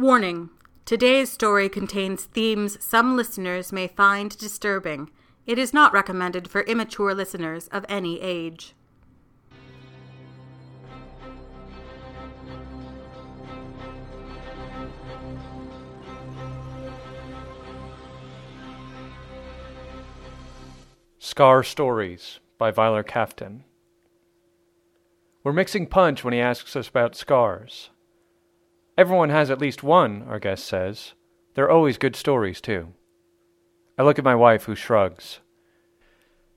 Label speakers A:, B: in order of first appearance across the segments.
A: Warning Today's story contains themes some listeners may find disturbing. It is not recommended for immature listeners of any age.
B: Scar Stories by Vylar Kaftan. We're mixing punch when he asks us about scars. Everyone has at least one, our guest says. They're always good stories, too. I look at my wife, who shrugs.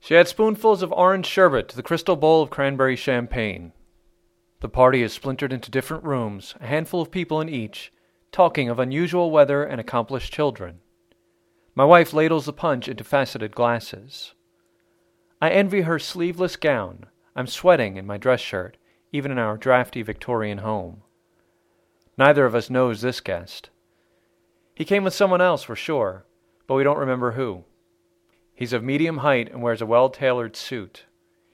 B: She had spoonfuls of orange sherbet to the crystal bowl of cranberry champagne. The party is splintered into different rooms, a handful of people in each, talking of unusual weather and accomplished children. My wife ladles the punch into faceted glasses. I envy her sleeveless gown. I'm sweating in my dress shirt, even in our drafty Victorian home. Neither of us knows this guest. He came with someone else, for sure, but we don't remember who. He's of medium height and wears a well tailored suit.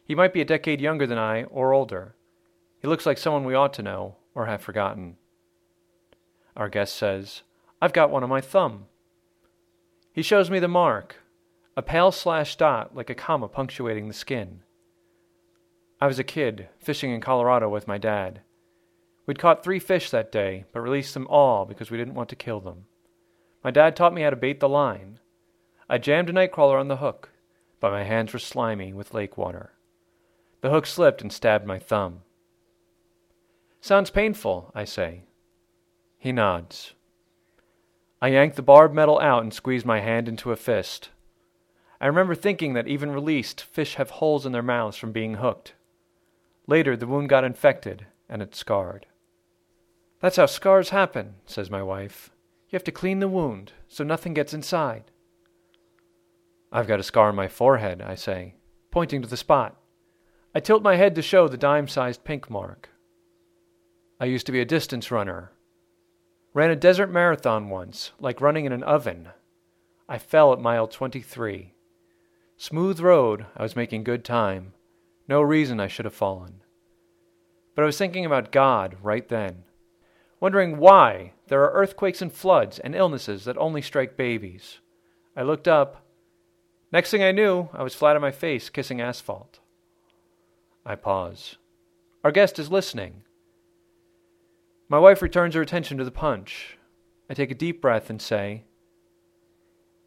B: He might be a decade younger than I or older. He looks like someone we ought to know or have forgotten. Our guest says, I've got one on my thumb. He shows me the mark, a pale slash dot like a comma punctuating the skin. I was a kid, fishing in Colorado with my dad. We'd caught three fish that day, but released them all because we didn't want to kill them. My dad taught me how to bait the line. I jammed a nightcrawler on the hook, but my hands were slimy with lake water. The hook slipped and stabbed my thumb. Sounds painful, I say. He nods. I yank the barbed metal out and squeeze my hand into a fist. I remember thinking that even released, fish have holes in their mouths from being hooked. Later, the wound got infected and it scarred. That's how scars happen, says my wife. You have to clean the wound so nothing gets inside. I've got a scar on my forehead, I say, pointing to the spot. I tilt my head to show the dime sized pink mark. I used to be a distance runner. Ran a desert marathon once, like running in an oven. I fell at mile 23. Smooth road, I was making good time. No reason I should have fallen. But I was thinking about God right then, wondering why there are earthquakes and floods and illnesses that only strike babies. I looked up. Next thing I knew, I was flat on my face, kissing asphalt. I pause. Our guest is listening. My wife returns her attention to the punch. I take a deep breath and say,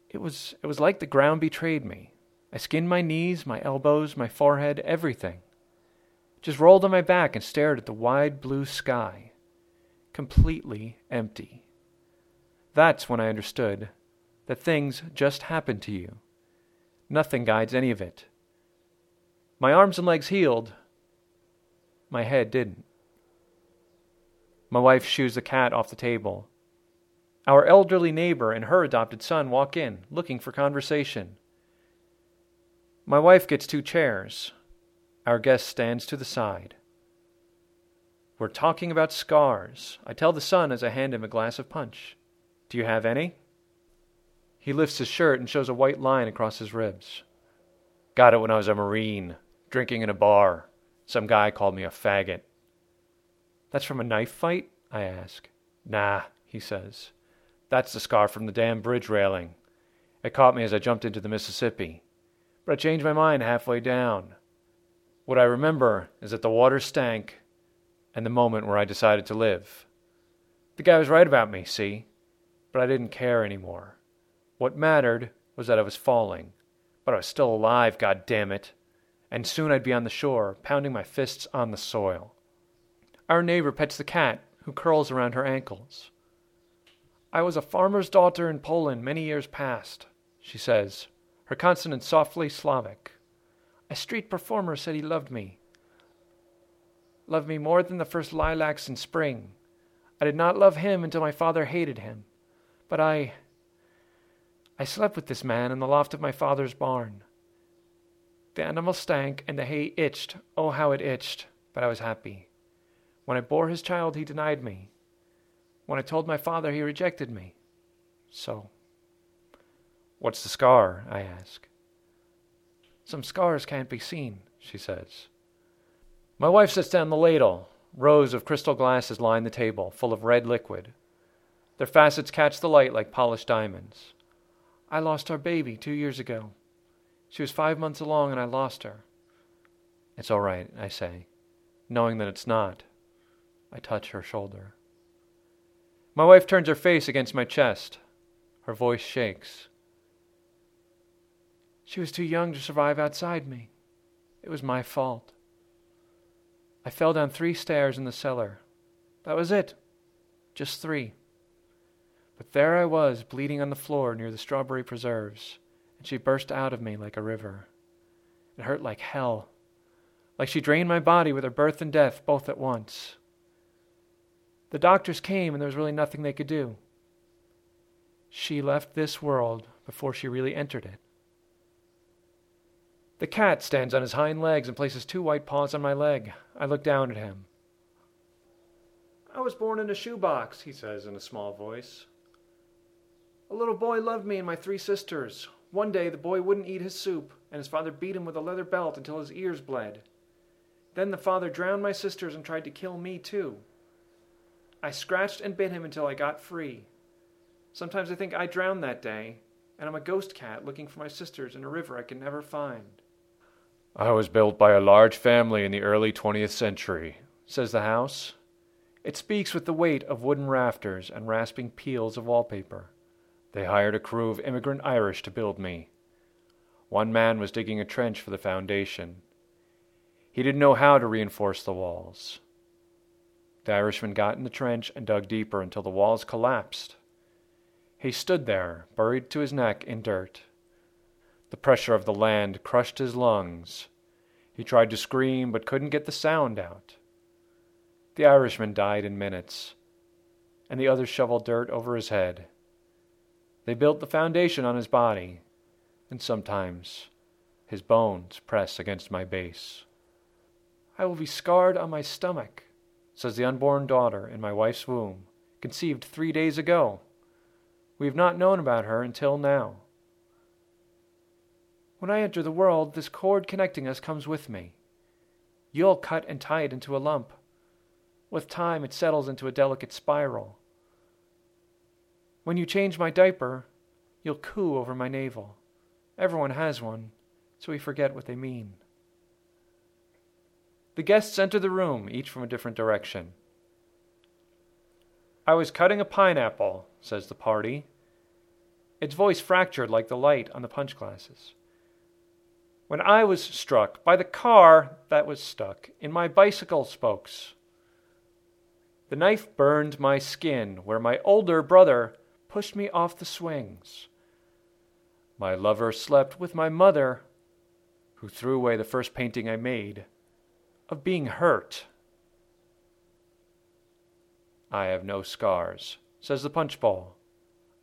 B: It was, it was like the ground betrayed me. I skinned my knees, my elbows, my forehead, everything. Just rolled on my back and stared at the wide blue sky. Completely empty. That's when I understood that things just happen to you. Nothing guides any of it. My arms and legs healed. My head didn't. My wife shoos the cat off the table. Our elderly neighbor and her adopted son walk in, looking for conversation. My wife gets two chairs. Our guest stands to the side. We're talking about scars. I tell the son as I hand him a glass of punch. Do you have any? He lifts his shirt and shows a white line across his ribs. Got it when I was a Marine, drinking in a bar. Some guy called me a faggot. That's from a knife fight? I ask. Nah, he says. That's the scar from the damn bridge railing. It caught me as I jumped into the Mississippi but I changed my mind halfway down. What I remember is that the water stank and the moment where I decided to live. The guy was right about me, see? But I didn't care anymore. What mattered was that I was falling, but I was still alive, God damn it! And soon I'd be on the shore, pounding my fists on the soil. Our neighbor pets the cat, who curls around her ankles. I was a farmer's daughter in Poland many years past, she says, her consonants softly Slavic. A street performer said he loved me. Loved me more than the first lilacs in spring. I did not love him until my father hated him. But I. I slept with this man in the loft of my father's barn. The animal stank and the hay itched. Oh, how it itched! But I was happy. When I bore his child, he denied me. When I told my father, he rejected me. So. What's the scar? I ask. Some scars can't be seen, she says. My wife sets down the ladle. Rows of crystal glasses line the table, full of red liquid. Their facets catch the light like polished diamonds. I lost our baby two years ago. She was five months along and I lost her. It's all right, I say, knowing that it's not. I touch her shoulder. My wife turns her face against my chest. Her voice shakes. She was too young to survive outside me. It was my fault. I fell down three stairs in the cellar. That was it. Just three. But there I was, bleeding on the floor near the strawberry preserves, and she burst out of me like a river. It hurt like hell, like she drained my body with her birth and death both at once. The doctors came, and there was really nothing they could do. She left this world before she really entered it. The cat stands on his hind legs and places two white paws on my leg. I look down at him. I was born in a shoebox, he says in a small voice. A little boy loved me and my three sisters. One day the boy wouldn't eat his soup, and his father beat him with a leather belt until his ears bled. Then the father drowned my sisters and tried to kill me too. I scratched and bit him until I got free. Sometimes I think I drowned that day, and I'm a ghost cat looking for my sisters in a river I can never find. I was built by a large family in the early 20th century, says the house. It speaks with the weight of wooden rafters and rasping peels of wallpaper. They hired a crew of immigrant Irish to build me. One man was digging a trench for the foundation. He didn't know how to reinforce the walls. The Irishman got in the trench and dug deeper until the walls collapsed. He stood there, buried to his neck in dirt. The pressure of the land crushed his lungs. He tried to scream but couldn't get the sound out. The Irishman died in minutes, and the others shoveled dirt over his head. They built the foundation on his body, and sometimes his bones press against my base. I will be scarred on my stomach, says the unborn daughter in my wife's womb, conceived three days ago. We have not known about her until now. When I enter the world, this cord connecting us comes with me. You'll cut and tie it into a lump. With time, it settles into a delicate spiral. When you change my diaper, you'll coo over my navel. Everyone has one, so we forget what they mean. The guests enter the room, each from a different direction. I was cutting a pineapple, says the party. Its voice fractured like the light on the punch glasses. When I was struck by the car that was stuck in my bicycle spokes. The knife burned my skin where my older brother pushed me off the swings. My lover slept with my mother, who threw away the first painting I made of being hurt. I have no scars, says the punch bowl.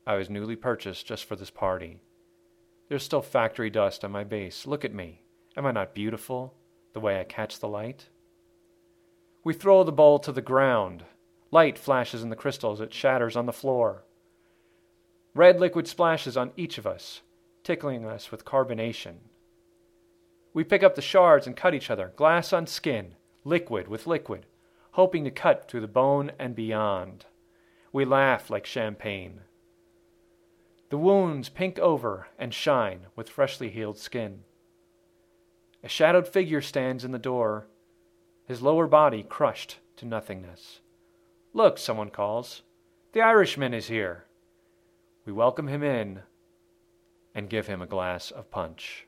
B: I was newly purchased just for this party. There's still factory dust on my base. Look at me. Am I not beautiful, the way I catch the light? We throw the bowl to the ground. Light flashes in the crystals, it shatters on the floor. Red liquid splashes on each of us, tickling us with carbonation. We pick up the shards and cut each other, glass on skin, liquid with liquid, hoping to cut through the bone and beyond. We laugh like champagne. The wounds pink over and shine with freshly healed skin. A shadowed figure stands in the door, his lower body crushed to nothingness. Look, someone calls. The Irishman is here. We welcome him in and give him a glass of punch.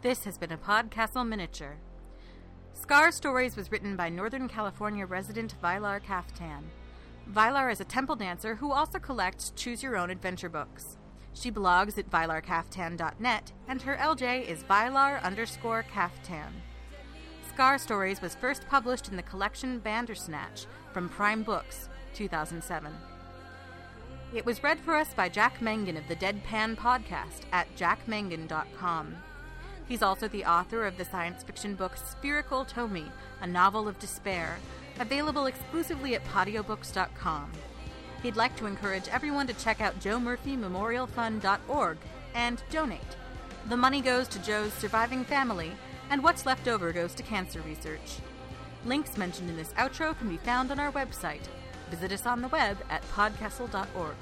A: This has been a Podcastle miniature. Scar Stories was written by Northern California resident Vylar Kaftan. Vylar is a temple dancer who also collects choose your own adventure books. She blogs at vylarkaftan.net, and her LJ is vylar underscore kaftan. Scar Stories was first published in the collection Bandersnatch from Prime Books, 2007. It was read for us by Jack Mangan of the Deadpan Podcast at jackmangan.com. He's also the author of the science fiction book Spherical Tomi, a novel of despair, available exclusively at podiobooks.com. He'd like to encourage everyone to check out joemurphymemorialfund.org and donate. The money goes to Joe's surviving family, and what's left over goes to cancer research. Links mentioned in this outro can be found on our website. Visit us on the web at podcastle.org.